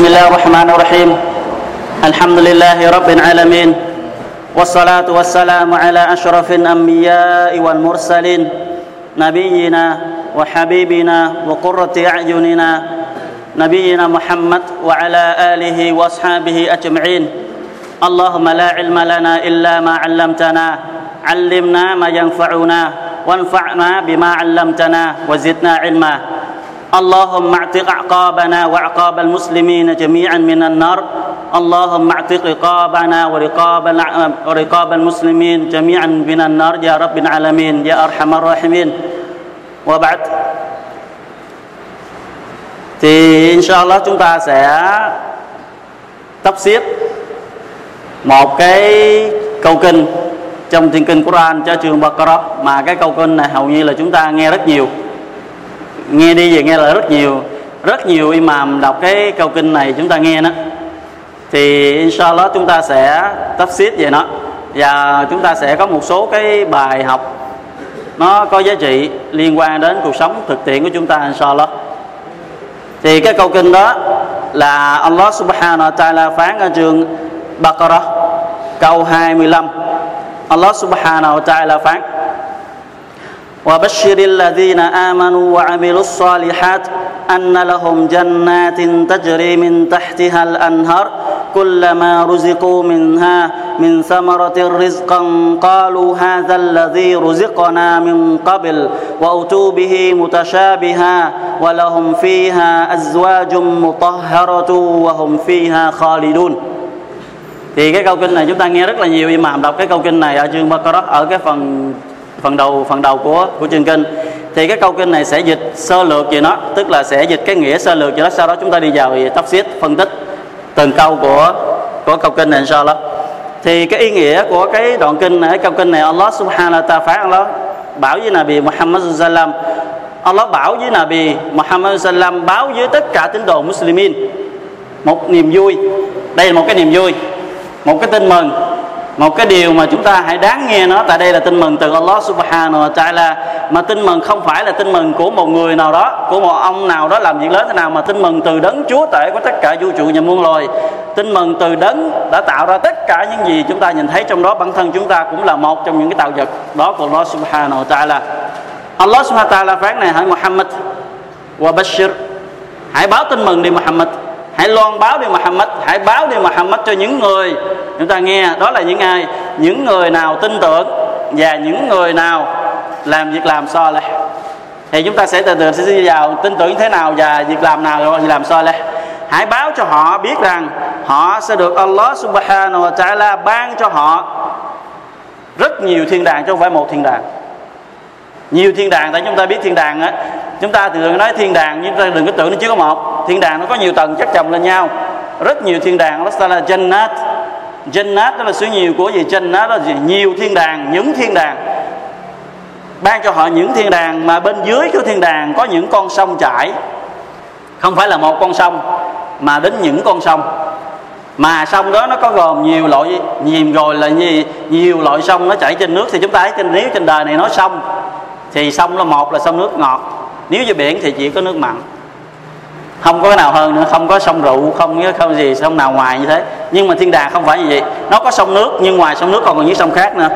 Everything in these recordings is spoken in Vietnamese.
بسم الله الرحمن الرحيم الحمد لله رب العالمين والصلاة والسلام على أشرف الأنبياء والمرسلين نبينا وحبيبنا وقرة أعيننا نبينا محمد وعلى آله وأصحابه أجمعين اللهم لا علم لنا إلا ما علمتنا علمنا ما ينفعنا وانفعنا بما علمتنا وزدنا علما اللهم اعتق اعقابنا واعقاب المسلمين جميعا من النار اللهم اعتق رقابنا ورقاب ورقاب المسلمين جميعا من النار يا رب العالمين يا ارحم الراحمين وبعد thì inshallah chúng ta sẽ tấp xiết một cái câu kinh trong thiên kinh Quran cho trường Baqarah mà cái câu kinh này hầu như là chúng ta nghe rất nhiều nghe đi về nghe lại rất nhiều rất nhiều imam đọc cái câu kinh này chúng ta nghe đó. Thì inshallah chúng ta sẽ tấp xít về nó. Và chúng ta sẽ có một số cái bài học nó có giá trị liên quan đến cuộc sống thực tiễn của chúng ta inshallah. Thì cái câu kinh đó là Allah subhanahu wa ta'ala phán ở trường Baqarah, câu 25 Allah subhanahu wa ta'ala phán وبشر الذين آمنوا وعملوا الصالحات أن لهم جنات تجري من تحتها الأنهار كلما رزقوا منها من ثمرة رزقا قالوا هذا الذي رزقنا من قبل وأتوا به متشابها ولهم فيها أزواج مطهرة وهم فيها خالدون. Thì cái câu kinh này chúng ta nghe rất là nhiều imam đọc cái câu kinh này ở chương Baqarah ở cái phần phần đầu phần đầu của của chương kinh. Thì cái câu kinh này sẽ dịch sơ lược về nó, tức là sẽ dịch cái nghĩa sơ lược về nó. Sau đó chúng ta đi vào tóc xiết phân tích từng câu của của câu kinh này sao đó thì cái ý nghĩa của cái đoạn kinh này câu kinh này, Allah subhanahu wa ta'ala phán Allah bảo với Nabi Muhammad sallam Allah bảo với Nabi Muhammad sallam báo với tất cả tín đồ Muslimin. Một niềm vui. Đây là một cái niềm vui, một cái tin mừng một cái điều mà chúng ta hãy đáng nghe nó, tại đây là tin mừng từ Allah subhanahu wa ta'ala. Mà tin mừng không phải là tin mừng của một người nào đó, của một ông nào đó làm việc lớn thế nào, mà tin mừng từ đấng chúa tể của tất cả vũ trụ nhà muôn loài. Tin mừng từ đấng đã tạo ra tất cả những gì chúng ta nhìn thấy trong đó. Bản thân chúng ta cũng là một trong những cái tạo vật đó của Allah subhanahu wa ta'ala. Allah subhanahu wa ta'ala phán này, hỡi Muhammad, wa bashir. Hãy báo tin mừng đi, Muhammad hãy loan báo đi Muhammad, hãy báo đi Muhammad cho những người, chúng ta nghe, đó là những ai? Những người nào tin tưởng và những người nào làm việc làm so leh thì chúng ta sẽ từ từ sẽ đi vào tin tưởng thế nào và việc làm nào rồi làm so leh hãy báo cho họ biết rằng họ sẽ được Allah subhanahu wa ta'ala ban cho họ rất nhiều thiên đàng chứ không phải một thiên đàng. Nhiều thiên đàng, tại chúng ta biết thiên đàng á, chúng ta thường nói thiên đàng nhưng ta đừng có tưởng nó chỉ có một thiên đàng nó có nhiều tầng chắc chồng lên nhau. Rất nhiều thiên đàng đó là jannat. Jannat đó là số nhiều của gì? Jannat đó là gì? Nhiều thiên đàng, những thiên đàng. Ban cho họ những thiên đàng mà bên dưới của thiên đàng có những con sông chảy. Không phải là một con sông, mà đến những con sông. Mà sông đó nó có gồm nhiều loại, nhiều rồi là gì? Nhiều loại sông nó chảy trên nước. Thì chúng ta thấy trên, nếu trên đời này nói sông, thì sông là một là sông nước ngọt. Nếu như biển thì chỉ có nước mặn không có cái nào hơn nữa không có sông rượu không có không gì sông nào ngoài như thế. Nhưng mà thiên đàng không phải như vậy. Nó có sông nước nhưng ngoài sông nước còn còn những sông khác nữa.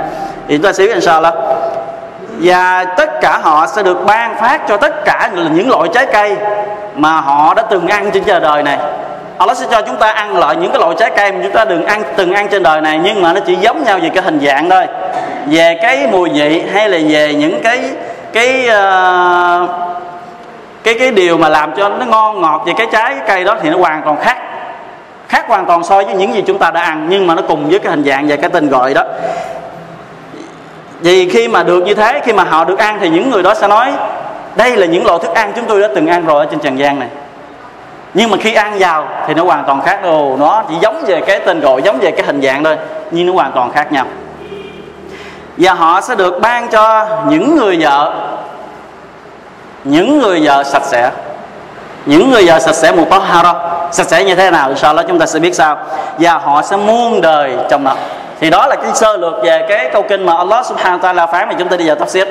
Thì chúng ta xíu inshallah. Và tất cả họ sẽ được ban phát cho tất cả những loại trái cây mà họ đã từng ăn trên trời đời này. Allah sẽ cho chúng ta ăn lại những cái loại trái cây mà chúng ta đừng ăn từng ăn trên đời này nhưng mà nó chỉ giống nhau về cái hình dạng thôi. Về cái mùi vị hay là về những cái cái uh, cái cái điều mà làm cho nó ngon ngọt về cái trái, cái cây đó thì nó hoàn toàn khác. Khác hoàn toàn so với những gì chúng ta đã ăn, nhưng mà nó cùng với cái hình dạng và cái tên gọi đó. Vì khi mà được như thế, khi mà họ được ăn thì những người đó sẽ nói, đây là những loại thức ăn chúng tôi đã từng ăn rồi ở trên trần gian này. Nhưng mà khi ăn vào thì nó hoàn toàn khác. Đồ nó chỉ giống về cái tên gọi, giống về cái hình dạng thôi, nhưng nó hoàn toàn khác nhau. Và họ sẽ được ban cho những người vợ những người vợ sạch sẽ. Những người vợ sạch sẽ một tốt hara. Sạch sẽ như thế nào? Sau đó chúng ta sẽ biết sao. Và họ sẽ muôn đời trong đó. Thì đó là cái sơ lược về cái câu kinh mà Allah subhanahu wa ta'ala phán. Mà chúng ta đi vào tafsir.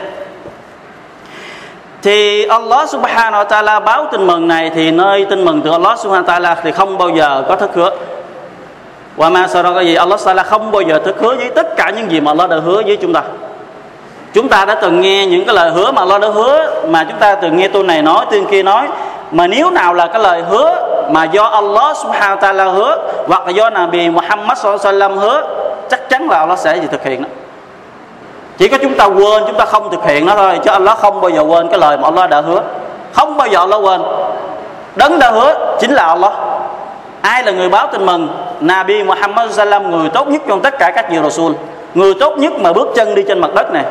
Thì Allah subhanahu wa ta'ala báo tin mừng này thì nơi tin mừng từ Allah subhanahu wa ta'ala thì không bao giờ có thất hứa. Và mà sau đó cái gì Allah ta'ala không bao giờ thất hứa với tất cả những gì mà Allah đã hứa với chúng ta chúng ta đã từng nghe những cái lời hứa mà Allah đã hứa, mà chúng ta từng nghe tôi này nói, tôi kia nói. Mà nếu nào là cái lời hứa mà do Allah subhanahu wa ta'ala hứa, hoặc là do Nabi Muhammad sallallahu hứa, chắc chắn là Allah sẽ gì thực hiện đó. Chỉ có chúng ta quên, chúng ta không thực hiện nó thôi, chứ Allah không bao giờ quên cái lời mà Allah đã hứa. Không bao giờ Allah quên. Đấng đã hứa chính là Allah. Ai là người báo tin mừng? Nabi Muhammad sallam người tốt nhất trong tất cả các vị Rasul. Người tốt nhất mà bước chân đi trên mặt đất này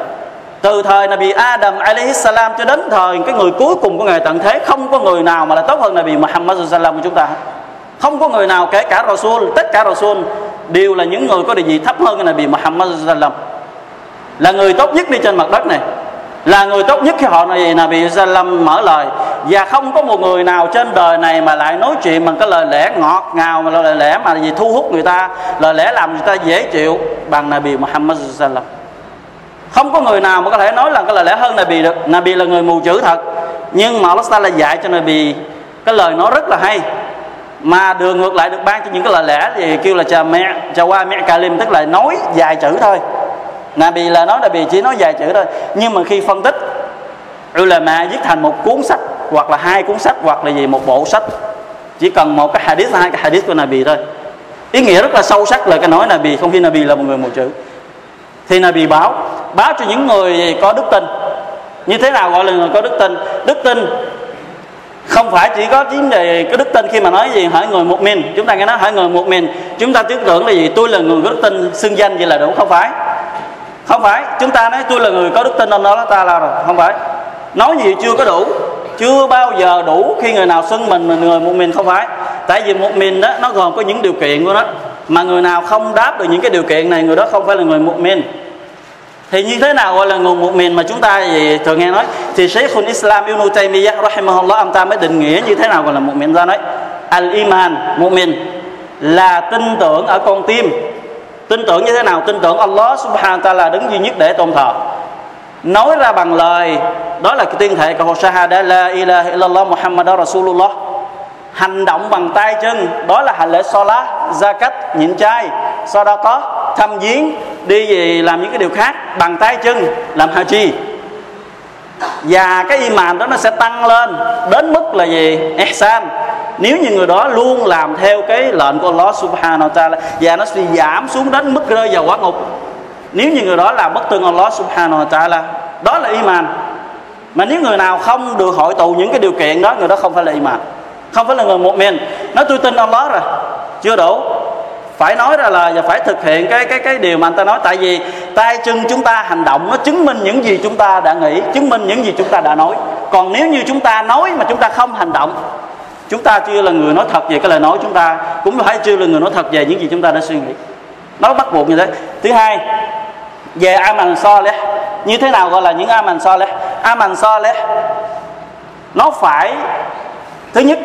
từ thời Nabi Adam alaihi salam cho đến thời cái người cuối cùng của ngày tận thế, không có người nào mà là tốt hơn Nabi Muhammad sallam của chúng ta. Không có người nào, kể cả Rasul, tất cả Rasul, đều là những người có địa vị thấp hơn Nabi Muhammad sallam là người tốt nhất đi trên mặt đất này. Là người tốt nhất khi họ này Nabi bị mở lời. Và không có một người nào trên đời này mà lại nói chuyện bằng cái lời lẽ ngọt ngào, mà lời lẽ mà gì thu hút người ta, lời lẽ làm người ta dễ chịu bằng Nabi Muhammad Salam không có người nào mà có thể nói là cái lời lẽ hơn Nabi được. Nabi là người mù chữ thật. Nhưng mà Allah ta là dạy cho Nabi cái lời nói rất là hay. Mà đường ngược lại được ban cho những cái lời lẽ thì kêu là cha mẹ, cha qua mẹ kalim, tức là nói dài chữ thôi. Nabi là nói, Nabi chỉ nói dài chữ thôi. Nhưng mà khi phân tích, ulama viết thành một cuốn sách, hoặc là hai cuốn sách, hoặc là gì, một bộ sách. Chỉ cần một cái hadith, hai cái hadith của Nabi thôi. Ý nghĩa rất là sâu sắc lời cái nói Nabi, không khi Nabi là một người một chữ. Thì Nabi báo báo cho những người có đức tin. Như thế nào gọi là người có đức tin? Đức tin không phải chỉ có vấn đề cái đức tin khi mà nói gì hỏi người một mình chúng ta nghe nói hỏi người một mình chúng ta tưởng tượng là gì? Tôi là người có đức tin xưng danh vậy là đủ. Không phải. Không phải. Chúng ta nói, tôi là người có đức tin nên đó ta là rồi. Không phải. Nói gì chưa có đủ, chưa bao giờ đủ khi người nào xưng mình là người một mình không phải. Tại vì một mình đó nó gồm có những điều kiện của nó. Mà người nào không đáp được những cái điều kiện này, người đó không phải là người một mình thì như thế nào gọi là người một mình mà chúng ta thì thường nghe nói? Thì Sheikhul Islam Ibn Taymiyyah rahimahullah, ông ta mới định nghĩa như thế nào gọi là một mình ra nói al iman một mình là tin tưởng ở con tim. Tin tưởng như thế nào? Tin tưởng Allah subhanahu wa ta'ala đứng duy nhất để tôn thờ. Nói ra bằng lời, đó là cái tuyên thệ cầu shahada, la ilaha illallah muhammad rasulullah. Hành động bằng tay chân, đó là hành lễ salat zakat, nhịn chay sadaqah thăm viếng đi về làm những cái điều khác, bằng tay chân, làm haji và cái iman đó nó sẽ tăng lên, đến mức là gì? Ihsan. Nếu như người đó luôn làm theo cái lệnh của Allah subhanahu wa ta'ala, và nó sẽ giảm xuống đến mức rơi vào quả ngục. Nếu như người đó làm bất tương Allah subhanahu wa ta'ala, đó là iman mà nếu người nào không được hội tụ những cái điều kiện đó, người đó không phải là iman không phải là người một mình nói, tôi tin Allah rồi, chưa đủ phải nói ra lời và phải thực hiện cái cái cái điều mà anh ta nói. Tại vì tay chân chúng ta hành động nó chứng minh những gì chúng ta đã nghĩ, chứng minh những gì chúng ta đã nói. Còn nếu như chúng ta nói mà chúng ta không hành động, chúng ta chưa là người nói thật về cái lời nói, chúng ta cũng phải chưa là người nói thật về những gì chúng ta đã suy nghĩ. Nó bắt buộc như thế. Thứ hai, về amal saleh, như thế nào gọi là những amal saleh? So saleh nó phải, thứ nhất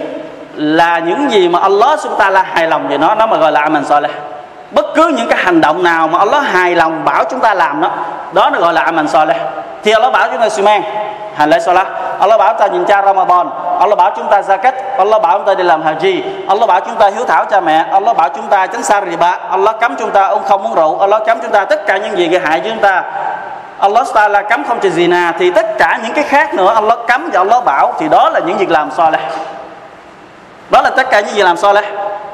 là những gì mà Allah chúng ta là hài lòng về nó. Nó mà gọi là amal saleh bất cứ những cái hành động nào mà Allah hài lòng bảo chúng ta làm đó đó nó gọi là amal saleh thì Allah bảo chúng ta suy mang hành lễ salat Allah bảo ta nhìn cha Ramadan. Allah bảo chúng ta zakat. Allah bảo chúng ta đi làm haji. Allah bảo chúng ta hiếu thảo cha mẹ. Allah bảo chúng ta tránh xa riba. Allah cấm chúng ta ông không uống rượu. Allah cấm chúng ta tất cả những gì gây hại cho chúng ta. Allah ta là cấm không cho zina. Thì tất cả những cái khác nữa Allah cấm và Allah bảo. Thì đó là những việc làm saleh đó là tất cả những gì làm saleh.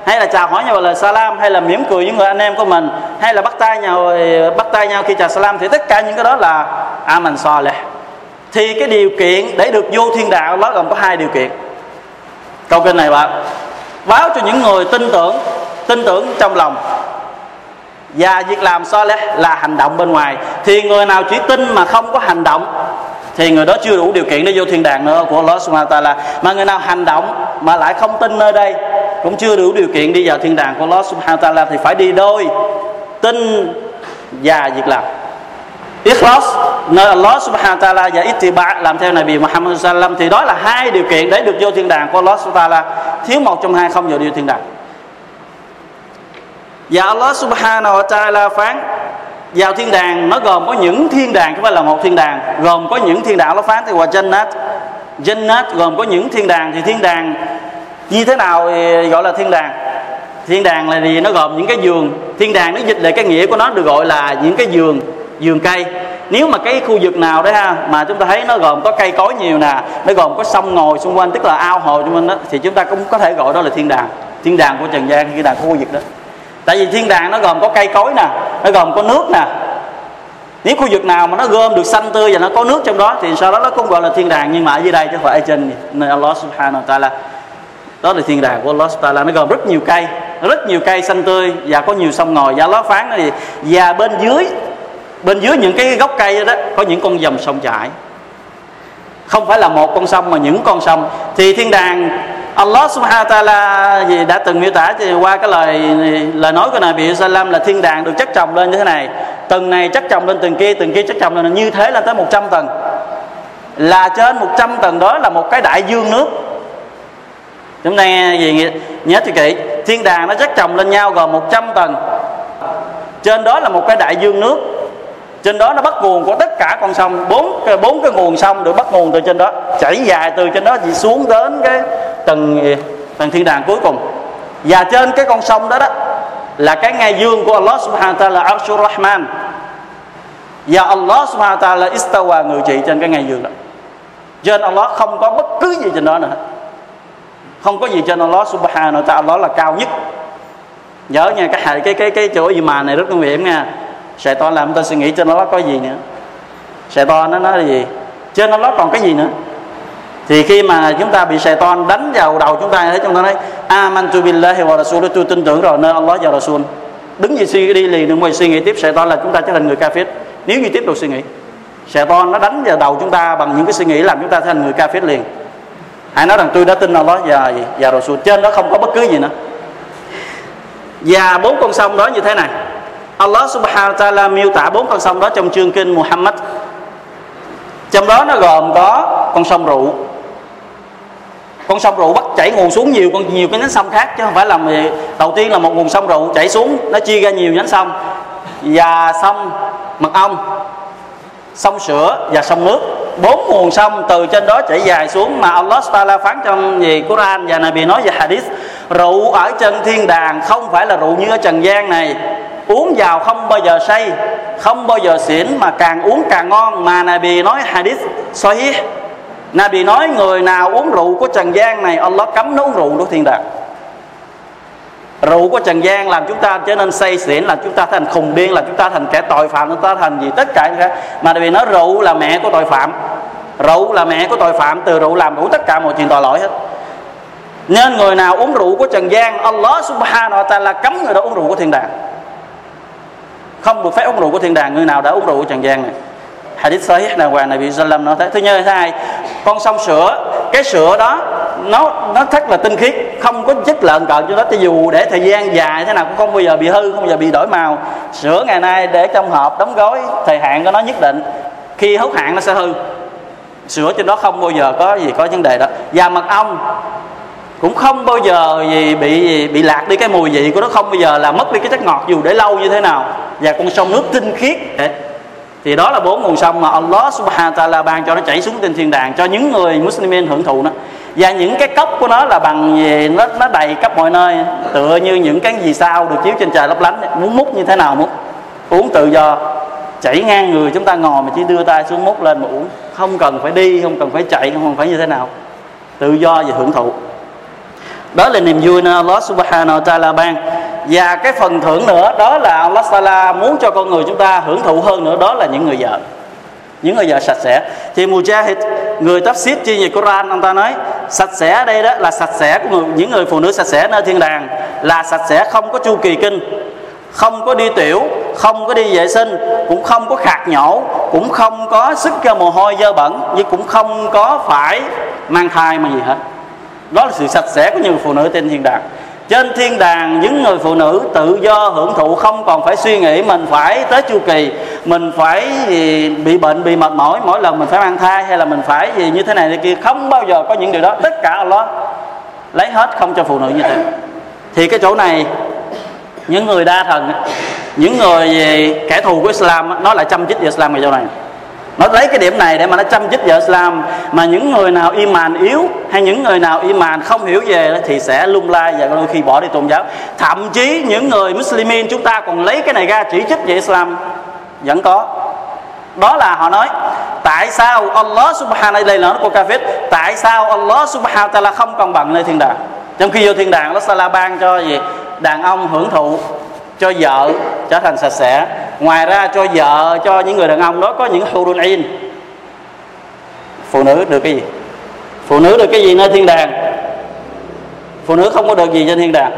Hay là chào hỏi nhau lời salam, hay là mỉm cười với người anh em của mình, hay là bắt tay nhau, bắt tay nhau khi chào salam, thì tất cả những cái đó là aman saleh. Thì cái điều kiện để được vô thiên đạo, nó gồm có hai điều kiện. Câu kinh này bạn báo cho những người tin tưởng tin tưởng trong lòng. Và việc làm so lẽ là hành động bên ngoài. Thì người nào chỉ tin mà không có hành động thì người đó chưa đủ điều kiện để vô thiên đàng nữa của Allah Subhanahu wa ta'ala. Mà người nào hành động mà lại không tin nơi đây, cũng chưa đủ điều kiện đi vào thiên đàng của Allah Subhanahu wa ta'ala, thì phải đi đôi tin và việc làm. Ikhlas, nơi Allah subhanahu wa ta'ala và ittiba làm theo Nabi Muhammad sallam thì đó là hai điều kiện để được vô thiên đàng của Allah subhanahu wa ta'ala. Thiếu một trong hai không vào đi thiên đàng. Và Allah subhanahu wa ta'ala phán vào thiên đàng, nó gồm có những thiên đàng chứ không phải là một thiên đàng, gồm có những thiên đàng nó phán thì wa jannat. Jannat gồm có những thiên đàng thì thiên đàng như thế nào thì gọi là thiên đàng? Thiên đàng là gì? Nó gồm những cái giường. Thiên đàng nó dịch lại cái nghĩa của nó được gọi là những cái giường giường cây. Nếu mà cái khu vực nào đấy ha, mà chúng ta thấy nó gồm có cây cối nhiều nè, nó gồm có sông ngồi xung quanh, tức là ao hồ xung quanh đó, thì chúng ta cũng có thể gọi đó là thiên đàng. Thiên đàng của trần gian thiên đàng của khu vực đó tại vì thiên đàng nó gồm có cây cối nè, nó gồm có nước nè. Nếu khu vực nào mà nó gom được xanh tươi và nó có nước trong đó thì sau đó nó cũng gọi là thiên đàng, nhưng mà ở dưới đây chứ không phải ở trên nơi Allah subhanahu wa ta'ala, đó là thiên đàng của Allah subhanahu wa ta'ala. Nó gồm rất nhiều cây rất nhiều cây xanh tươi và có nhiều sông ngòi. Và Allah phán thì và bên dưới bên dưới những cái gốc cây đó, có những con dòng sông chảy. Không phải là một con sông mà những con sông. Thì thiên đàng Allah subhanahu wa ta'ala gì đã từng miêu tả thì qua cái lời lời nói của Nabi Sallam là thiên đàng được chất chồng lên như thế này. Từng này chất chồng lên, từng kia từng kia chất chồng lên, như thế là tới 100 tầng. Là trên 100 tầng đó là một cái đại dương nước. Chúng ta nghe gì nhớ cho kỹ, thiên đàng nó chất chồng lên nhau gồm 100 tầng. Trên đó là một cái đại dương nước. Trên đó nó bắt nguồn của tất cả con sông. Bốn cái bốn cái nguồn sông được bắt nguồn từ trên đó. Chảy dài từ trên đó chỉ xuống đến cái tầng ờ, tầng thiên đàng cuối cùng. Và trên cái con sông đó đó là cái ngai dương của Allah subhanahu wa ta'ala, Arshur Rahman. Và Allah subhanahu wa ta'ala istawa người trị trên cái ngai dương đó. Trên Allah không có bất cứ gì trên đó nữa. Không có gì trên Allah subhanahu wa ta'ala Allah là cao nhất. Nhớ nha, cái hại, cái cái cái chỗ gì mà này rất nguy hiểm nha. Sài to làm tôi suy nghĩ trên nó có gì nữa. Sài to nó nói là gì? Trên nó còn cái gì nữa? Thì khi mà chúng ta bị sài ton đánh vào đầu chúng ta thấy chúng ta nói, amantu billahi wa rasul tôi tin tưởng rồi, nơi Allah và Rasul. Đứng gì suy đi liền đừng quay suy nghĩ tiếp, sài ton là chúng ta trở thành người kafir. Nếu như tiếp tục suy nghĩ, sài ton nó đánh vào đầu chúng ta bằng những cái suy nghĩ làm chúng ta thành người kafir liền. Hãy nói rằng tôi đã tin Allah và và Rasul. Trên đó không có bất cứ gì nữa. Và bốn con sông đó như thế này. Allah subhanahu wa ta'ala miêu tả bốn con sông đó trong chương kinh Muhammad. Trong đó nó gồm có con sông rượu con sông rượu bắt chảy nguồn xuống nhiều con nhiều cái nhánh sông khác, chứ không phải là đầu tiên là một nguồn sông rượu chảy xuống, nó chia ra nhiều nhánh sông. Và sông, mật ong, sông sữa và sông nước. Bốn nguồn sông từ trên đó chảy dài xuống mà Allah Taala phán trong gì Quran và Nabi nói về hadith. Rượu ở trên thiên đàng không phải là rượu như ở trần gian này. Uống vào không bao giờ say, không bao giờ xỉn mà càng uống càng ngon. Mà Nabi nói hadith sahih. Nabi nói, người nào uống rượu của trần gian này, Allah cấm nó uống rượu của thiên đàng. Rượu của trần gian làm chúng ta trở nên say xỉn, làm chúng ta thành khùng điên, làm chúng ta thành kẻ tội phạm, chúng ta thành gì, tất cả những mà Nabi nói, rượu là mẹ của tội phạm. Rượu là mẹ của tội phạm, từ rượu làm đủ tất cả mọi chuyện tội lỗi hết. Nên người nào uống rượu của trần gian Allah subhanahu wa ta'ala cấm người đó uống rượu của thiên đàng. Không được phép uống rượu của thiên đàng, người nào đã uống rượu của trần gian này? Hadith sahih là hoàng Nabi Sallam nói thế. Thứ nhất thứ hai, con sông sữa, cái sữa đó, nó nó rất là tinh khiết, không có chất lợn cợn cho nó. Cho dù để thời gian dài thế nào cũng không bao giờ bị hư, không bao giờ bị đổi màu. Sữa ngày nay để trong hộp đóng gói, thời hạn của nó nhất định. Khi hết hạn nó sẽ hư. Sữa trên đó không bao giờ có gì có vấn đề đó. Và mật ong cũng không bao giờ gì bị bị lạc đi cái mùi vị của nó, không bao giờ là mất đi cái chất ngọt dù để lâu như thế nào. Và con sông nước tinh khiết thì đó là bốn nguồn sông mà Allah subhanahu wa ta'ala ban cho nó chảy xuống trên thiên đàng cho những người Muslimin hưởng thụ nó. Và những cái cốc của nó là bằng gì? Nó nó đầy khắp mọi nơi, tựa như những cái gì sao được chiếu trên trời lấp lánh. Muốn múc như thế nào múc? Uống tự do, chảy ngang người chúng ta ngồi mà chỉ đưa tay xuống múc lên mà uống. Không cần phải đi, không cần phải chạy, không cần phải như thế nào. Tự do và hưởng thụ. Đó là niềm vui nên Allah subhanahu wa ta'ala ban và cái phần thưởng nữa đó là Allah Sala muốn cho con người chúng ta hưởng thụ hơn nữa đó là những người vợ. Những người vợ sạch sẽ. Thì Mujahid người tafsir chuyên về Quran ông ta nói sạch sẽ ở đây đó là sạch sẽ của người, những người phụ nữ sạch sẽ nơi thiên đàng là sạch sẽ không có chu kỳ kinh không có đi tiểu không có đi vệ sinh cũng không có khạc nhổ cũng không có sức ra mồ hôi dơ bẩn nhưng cũng không có phải mang thai mà gì hết. Đó là sự sạch sẽ của những phụ nữ trên thiên đàng trên thiên đàng những người phụ nữ tự do hưởng thụ không còn phải suy nghĩ mình phải tới chu kỳ mình phải gì, bị bệnh bị mệt mỏi mỗi lần mình phải mang thai hay là mình phải gì như thế này thế kia không bao giờ có những điều đó. Tất cả Allah lấy hết không cho phụ nữ như thế. Thì cái chỗ này những người đa thần những người ờ, kẻ thù của Islam nó lại chăm chích Islam ở chỗ này nó lấy cái điểm này để mà nó chăm chích vợ Islam. Mà những người nào iman yếu hay những người nào iman không hiểu về thì sẽ lung lai và đôi khi bỏ đi tôn giáo. Thậm chí những người Muslimin chúng ta còn lấy cái này ra chỉ trích về Islam. Vẫn có. Đó là họ nói, tại sao Allah subhanahu đây là nói của kafir, tại sao Allah subhanahu ta'ala không công bằng nơi thiên đàng? Trong khi vô thiên đàng Allah Sala ban cho gì? Đàn ông hưởng thụ, cho vợ trở thành sạch sẽ ngoài ra cho vợ, cho những người đàn ông đó có những hurun in phụ nữ được cái gì? Phụ nữ được cái gì nơi thiên đàng? Phụ nữ không có được gì trên thiên đàng.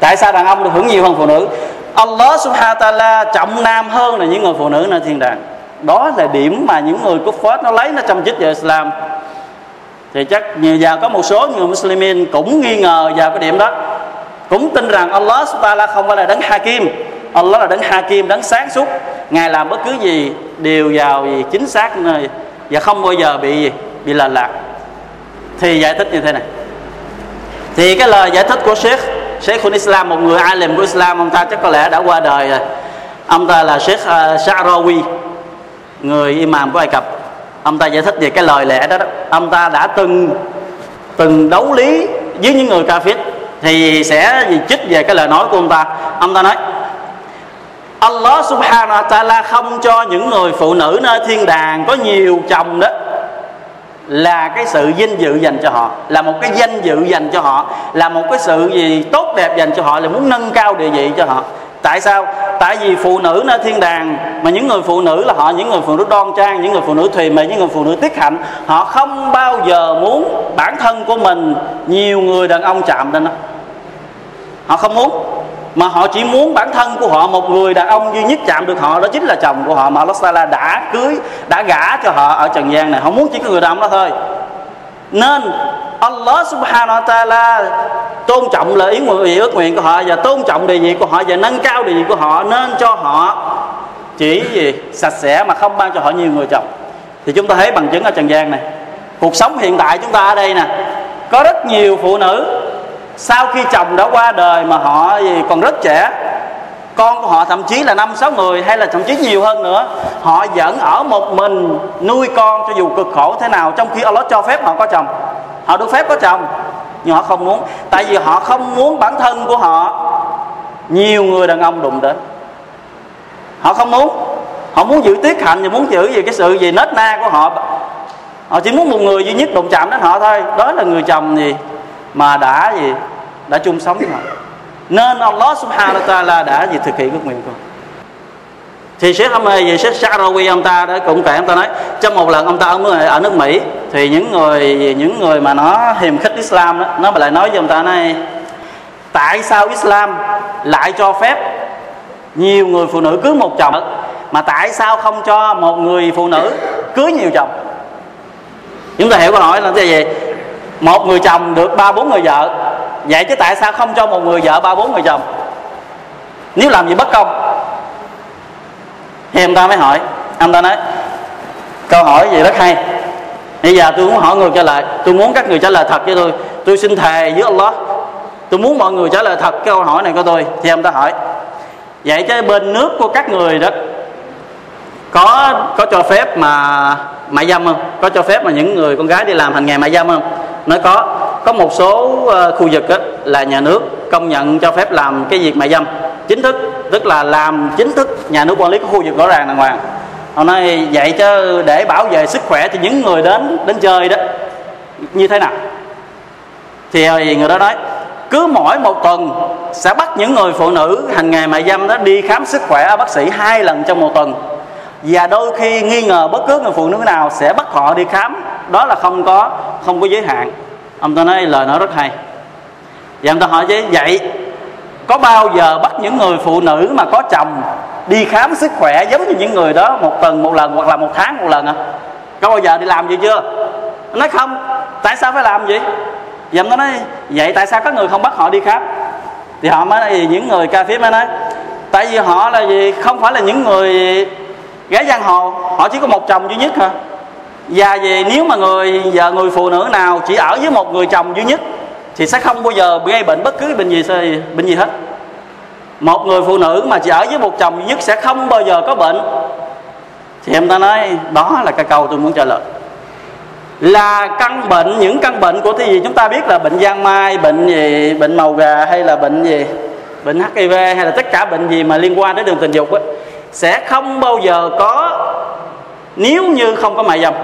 Tại sao đàn ông được hưởng nhiều hơn phụ nữ? Allah subhanahu wa ta'ala trọng nam hơn là những người phụ nữ nơi thiên đàng. Đó là điểm mà những người cúc phết nó lấy nó trong chích về Islam. Thì chắc nhiều giờ có một số người Muslimin cũng nghi ngờ vào cái điểm đó. Cũng tin rằng Allah subhanahu Taala không phải là đấng Hakim. Allah là đấng Hakim đấng sáng suốt. Ngài làm bất cứ gì đều vào gì chính xác nơi và không bao giờ bị gì bị lệch lạc. Thì giải thích như thế này. Thì cái lời giải thích của Sheikh Sheikh của Islam một người alim của Islam ông ta chắc có lẽ đã qua đời rồi. Ông ta là Sheikh uh, Sha'rawi người imam của Ai Cập. Ông ta giải thích về cái lời lẽ đó, đó. Ông ta đã từng từng đấu lý với những người kafir. Thì sẽ gì trích về cái lời nói của ông ta. Ông ta nói Allah subhanahu wa ta'ala không cho những người phụ nữ nơi thiên đàng có nhiều chồng đó là cái sự vinh dự dành cho họ, là một cái danh dự dành cho họ, là một cái sự gì tốt đẹp dành cho họ, là muốn nâng cao địa vị cho họ. Tại sao? Tại vì phụ nữ nơi thiên đàng mà những người phụ nữ là họ, những người phụ nữ đoan trang, những người phụ nữ thùy mị những người phụ nữ tiết hạnh, họ không bao giờ muốn bản thân của mình nhiều người đàn ông chạm lên đó. Họ không muốn mà họ chỉ muốn bản thân của họ, một người đàn ông duy nhất chạm được họ, đó chính là chồng của họ mà Allah Taala đã cưới, đã gả cho họ ở trần gian này. Họ muốn chỉ có người đàn ông đó thôi. Nên Allah subhanahu wa ta'ala tôn trọng lời ý nguyện, ước nguyện của họ và tôn trọng địa vị của họ và nâng cao địa vị của họ, nên cho họ chỉ gì? Sạch sẽ mà không ban cho họ nhiều người chồng. Thì chúng ta thấy bằng chứng ở trần gian này. Cuộc sống hiện tại chúng ta ở đây nè, có rất nhiều phụ nữ sau khi chồng đã qua đời mà họ còn rất trẻ. Con của họ thậm chí là năm, sáu người hay là thậm chí nhiều hơn nữa. Họ vẫn ở một mình nuôi con cho dù cực khổ thế nào, trong khi Allah cho phép họ có chồng. Họ được phép có chồng, nhưng họ không muốn. Tại vì họ không muốn bản thân của họ, nhiều người đàn ông đụng đến. Họ không muốn. Họ muốn giữ tiết hạnh và muốn giữ gì, cái sự gì nết na của họ. Họ chỉ muốn một người duy nhất đụng chạm đến họ thôi. Đó là người chồng gì mà đã gì? Đã chung sống với họ nên Allah subhanahu wa ta'ala đã gì thực hiện ước nguyện của thì Sheikh Hamid về Sheikh Sha'rawi ông ta đã cũng kể ông ta nói trong một lần ông ta ở, ở nước Mỹ thì những người những người mà nó hiềm khích Islam đó nó lại nói với ông ta này tại sao Islam lại cho phép nhiều người phụ nữ cưới một chồng mà tại sao không cho một người phụ nữ cưới nhiều chồng? Chúng ta hiểu câu hỏi là cái gì? Một người chồng được ba bốn người vợ. Vậy chứ tại sao không cho một người vợ ba bốn người chồng? Nếu làm gì bất công. Thì ông ta mới hỏi. Ông ta nói, câu hỏi gì rất hay. Bây giờ tôi muốn hỏi người trả lời tôi muốn các người trả lời thật với tôi. Tôi xin thề với Allah, tôi muốn mọi người trả lời thật câu hỏi này của tôi. Thì ông ta hỏi, vậy chứ bên nước của các người đó, có có cho phép mà mại dâm không? Có cho phép mà những người con gái đi làm hành nghề mại dâm không? Nói có có một số ờ, khu vực là nhà nước công nhận cho phép làm cái việc mại dâm. Chính thức, tức là làm chính thức nhà nước quản lý cái khu vực rõ ràng đàng hoàng. Họ nói vậy chứ để bảo vệ sức khỏe thì những người đến đến chơi đó, như thế nào? Ờ, thì người đó nói, cứ mỗi một tuần sẽ bắt những người phụ nữ hành nghề mại dâm đó đi khám sức khỏe ở bác sĩ hai lần trong một tuần. Và đôi khi nghi ngờ bất cứ người phụ nữ nào sẽ bắt họ đi khám đó là không có không có giới hạn. Ông ta nói lời nói rất hay. Và ông ta hỏi với vậy có bao giờ bắt những người phụ nữ mà có chồng đi khám sức khỏe giống như những người đó một tuần, một lần, hoặc là một tháng, một lần à? Có bao giờ đi làm gì chưa? Nói, không. Tại sao phải làm vậy? Và ông ta nói, vậy tại sao các người không bắt họ đi khám? Thì họ mới những người ca phía mới nói, tại vì họ là gì? Không phải là những người gái giang hồ. Họ chỉ có một chồng duy nhất hả? Và về nếu mà người vợ người phụ nữ nào chỉ ở với một người chồng duy nhất thì sẽ không bao giờ gây bệnh bất cứ bệnh gì bệnh gì hết. Một người phụ nữ mà chỉ ở với một chồng duy nhất sẽ không bao giờ có bệnh. Thì em ta nói đó là cái câu tôi muốn trả lời. Là căn bệnh những căn bệnh của cái gì chúng ta biết là bệnh giang mai bệnh gì bệnh màu gà hay là bệnh gì bệnh hiv hay là tất cả bệnh gì mà liên quan đến đường tình dục ấy, sẽ không bao giờ có nếu như không có mại dâm.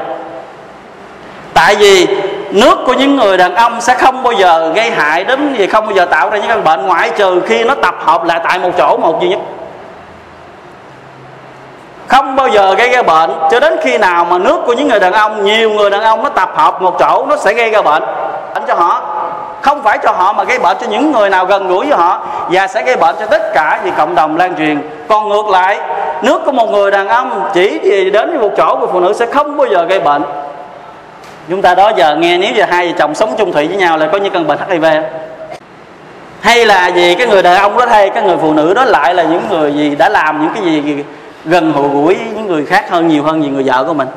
Tại vì nước của những người đàn ông sẽ không bao giờ gây hại đến gì, không bao giờ tạo ra những căn bệnh, ngoại trừ khi nó tập hợp lại tại một chỗ, một duy nhất. Không bao giờ gây ra bệnh, cho đến khi nào mà nước của những người đàn ông, nhiều người đàn ông nó tập hợp một chỗ, nó sẽ gây ra bệnh. Bệnh cho họ, không phải cho họ mà gây bệnh cho những người nào gần gũi với họ, và sẽ gây bệnh cho tất cả vì cộng đồng lan truyền. Còn ngược lại nước của một người đàn ông chỉ vì đến với một chỗ của phụ nữ sẽ không bao giờ gây bệnh. Chúng ta đó giờ nghe nếu giờ hai vợ chồng sống chung thủy với nhau là có những căn bệnh hiv hay là vì cái người đàn ông đó hay, cái người phụ nữ đó lại là những người gì đã làm những cái gì gần hữu gũi những người khác hơn, nhiều hơn vì người vợ của mình.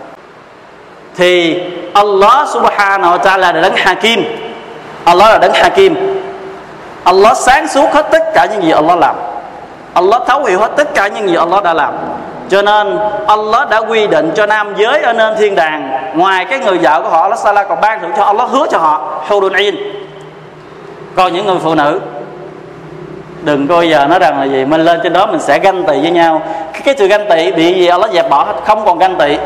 Thì Allah subhanahu wa ta'ala là đấng hakim. Allah là đấng hakim. Allah sáng suốt hết tất cả những gì Allah làm. Allah thấu hiểu hết tất cả những gì Allah đã làm. Cho nên Allah đã quy định cho nam giới ở nên thiên đàng ngoài cái người vợ của họ Allah Sala còn ban thưởng cho Allah hứa cho họ hurun in còn những người phụ nữ đừng coi giờ nói rằng là gì mình lên trên đó mình sẽ ganh tị với nhau. Cái, cái sự ganh tị bị gì Allah dẹp bỏ hết không còn ganh tị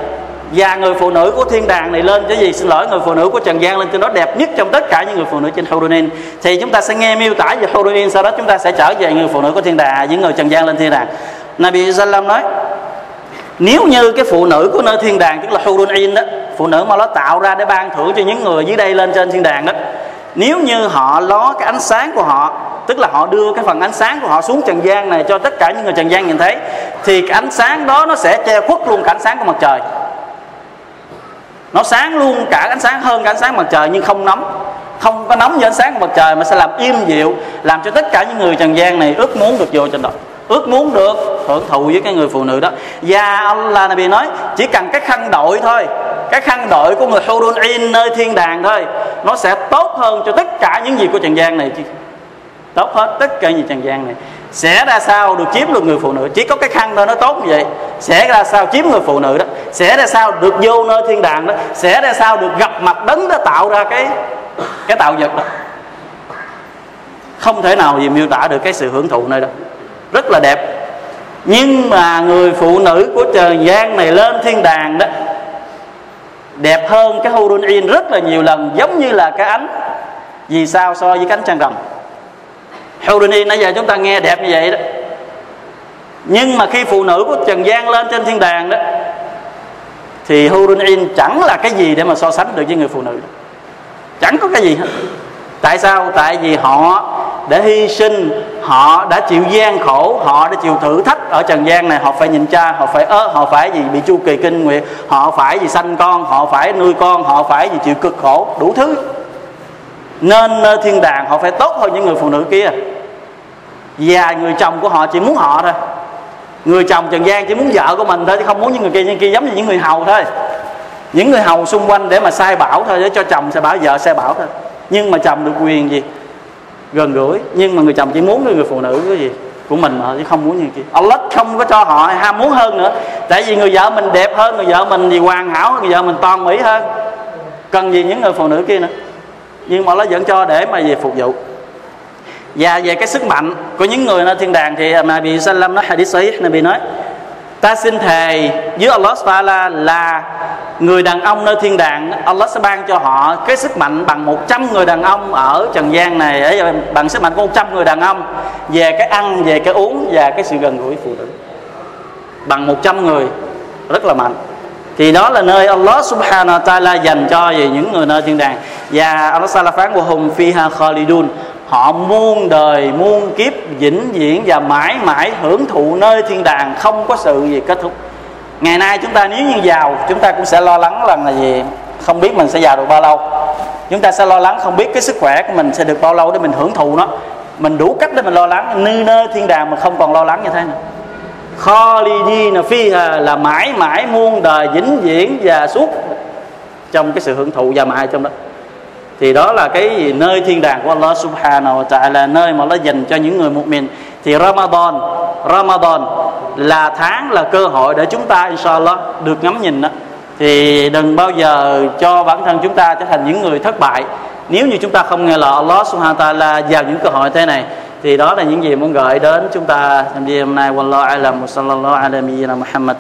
và người phụ nữ của thiên đàng này lên cái gì? Xin lỗi, người phụ nữ của trần gian lên trên đó đẹp nhất trong tất cả những người phụ nữ trên Hurunin thì chúng ta sẽ nghe miêu tả về Hurunin sau đó chúng ta sẽ trở về người phụ nữ của thiên đàng những người trần gian lên thiên đàng. Nabi Sallam nói, nếu như cái phụ nữ của nơi thiên đàng, tức là Hurunin đó, phụ nữ mà nó tạo ra để ban thưởng cho những người dưới đây lên trên thiên đàng đó, nếu như họ ló cái ánh sáng của họ, tức là họ đưa cái phần ánh sáng của họ xuống trần gian này cho tất cả những người trần gian nhìn thấy, thì cái ánh sáng đó nó sẽ che khuất luôn cả ánh sáng của mặt trời nó sáng luôn cả ánh sáng hơn cả ánh sáng mặt trời nhưng không nóng. Không có nóng như ánh sáng của mặt trời mà sẽ làm im dịu, làm cho tất cả những người trần gian này ước muốn được vô trên đó. Ước muốn được hưởng thụ với cái người phụ nữ đó. Và Allah Nabi nói, chỉ cần cái khăn đội thôi, cái khăn đội của người Hurun In nơi thiên đàng thôi, nó sẽ tốt hơn cho tất cả những gì của trần gian này tốt hết tất cả những trần gian này sẽ ra sao được chiếm được người phụ nữ? Chỉ có cái khăn thôi, nó tốt như vậy. Sẽ ra sao chiếm người phụ nữ đó? Sẽ ra sao được vô nơi thiên đàng đó? Sẽ ra sao được gặp mặt đấng đó tạo ra cái cái tạo vật đó? Không thể nào gì miêu tả được cái sự hưởng thụ nơi đó. Rất là đẹp. Nhưng mà người phụ nữ của trời gian này lên thiên đàng đó, đẹp hơn cái Hurun In rất là nhiều lần, giống như là cái ánh. Vì sao so với cánh trăng rằm? Houdini nãy giờ chúng ta nghe đẹp như vậy đó. Nhưng mà khi phụ nữ của trần gian lên trên thiên đàng đó, thì Hurun chẳng là cái gì để mà so sánh được với người phụ nữ đó. chẳng có cái gì hết. Tại sao? Tại vì họ đã hy sinh, họ đã chịu gian khổ, họ đã chịu thử thách ở trần gian này. Họ phải nhìn cha, họ phải ớ, họ phải gì bị chu kỳ kinh nguyệt, họ phải gì sanh con, họ phải nuôi con, họ phải gì chịu cực khổ, đủ thứ nên nơi thiên đàng họ phải tốt hơn những người phụ nữ kia. Và người chồng của họ chỉ muốn họ thôi. Người chồng trần gian chỉ muốn vợ của mình thôi, chứ không muốn những người kia, những kia giống như những người hầu thôi. Những người hầu xung quanh để mà sai bảo thôi, để cho chồng sai bảo, vợ sai bảo thôi. Nhưng mà chồng được quyền gì? Gần gũi. Nhưng mà người chồng chỉ muốn người phụ nữ cái gì? Của mình mà, chứ không muốn như kia. Allah không có cho họ ham muốn hơn nữa. Tại vì người vợ mình đẹp hơn, người vợ mình gì hoàn hảo người vợ mình toàn mỹ hơn. Cần gì những người phụ nữ kia nữa? Nhưng mà nó vẫn cho để mà về phục vụ. Và về cái sức mạnh của những người nơi thiên đàng thì mà Nabi Sallam nói hadith sahih, Nabi nói, ta xin thề với Allah Taala là người đàn ông nơi thiên đàng, Allah sẽ ban cho họ cái sức mạnh bằng 100 người đàn ông ở trần gian này. Bằng sức mạnh của 100 người đàn ông về cái ăn, về cái uống và cái sự gần gũi phụ nữ. Bằng 100 người, rất là mạnh thì đó là nơi Allah subhanahu wa ta'ala dành cho về những người nơi thiên đàng. Và Allah Taala phán của hùng phi ha khalidun. Họ muôn đời, muôn kiếp vĩnh viễn và mãi mãi hưởng thụ nơi thiên đàng, không có sự gì kết thúc. Ngày nay chúng ta nếu như giàu chúng ta cũng sẽ lo lắng rằng là gì? Không biết mình sẽ giàu được bao lâu. Chúng ta sẽ lo lắng không biết cái sức khỏe của mình sẽ được bao lâu để mình hưởng thụ nó. Mình đủ cách để mình lo lắng nơi nơi thiên đàng mà không còn lo lắng như thế này khalidina fiha là mãi mãi muôn đời vĩnh viễn và suốt trong cái sự hưởng thụ và mãi trong đó. Thì đó là cái gì? nơi thiên đàng của Allah subhanahu wa ta'ala, nơi mà nó dành cho những người một mình thì Ramadan Ramadan là tháng, là cơ hội để chúng ta inshallah được ngắm nhìn đó. Thì đừng bao giờ cho bản thân chúng ta trở thành những người thất bại. Nếu như chúng ta không nghe lời Allah subhanahu wa ta'ala vào những cơ hội thế này thì đó là những gì muốn gợi đến chúng ta. Tham gia hôm nay, wallahu alam, wa sallallahu ala Muhammad.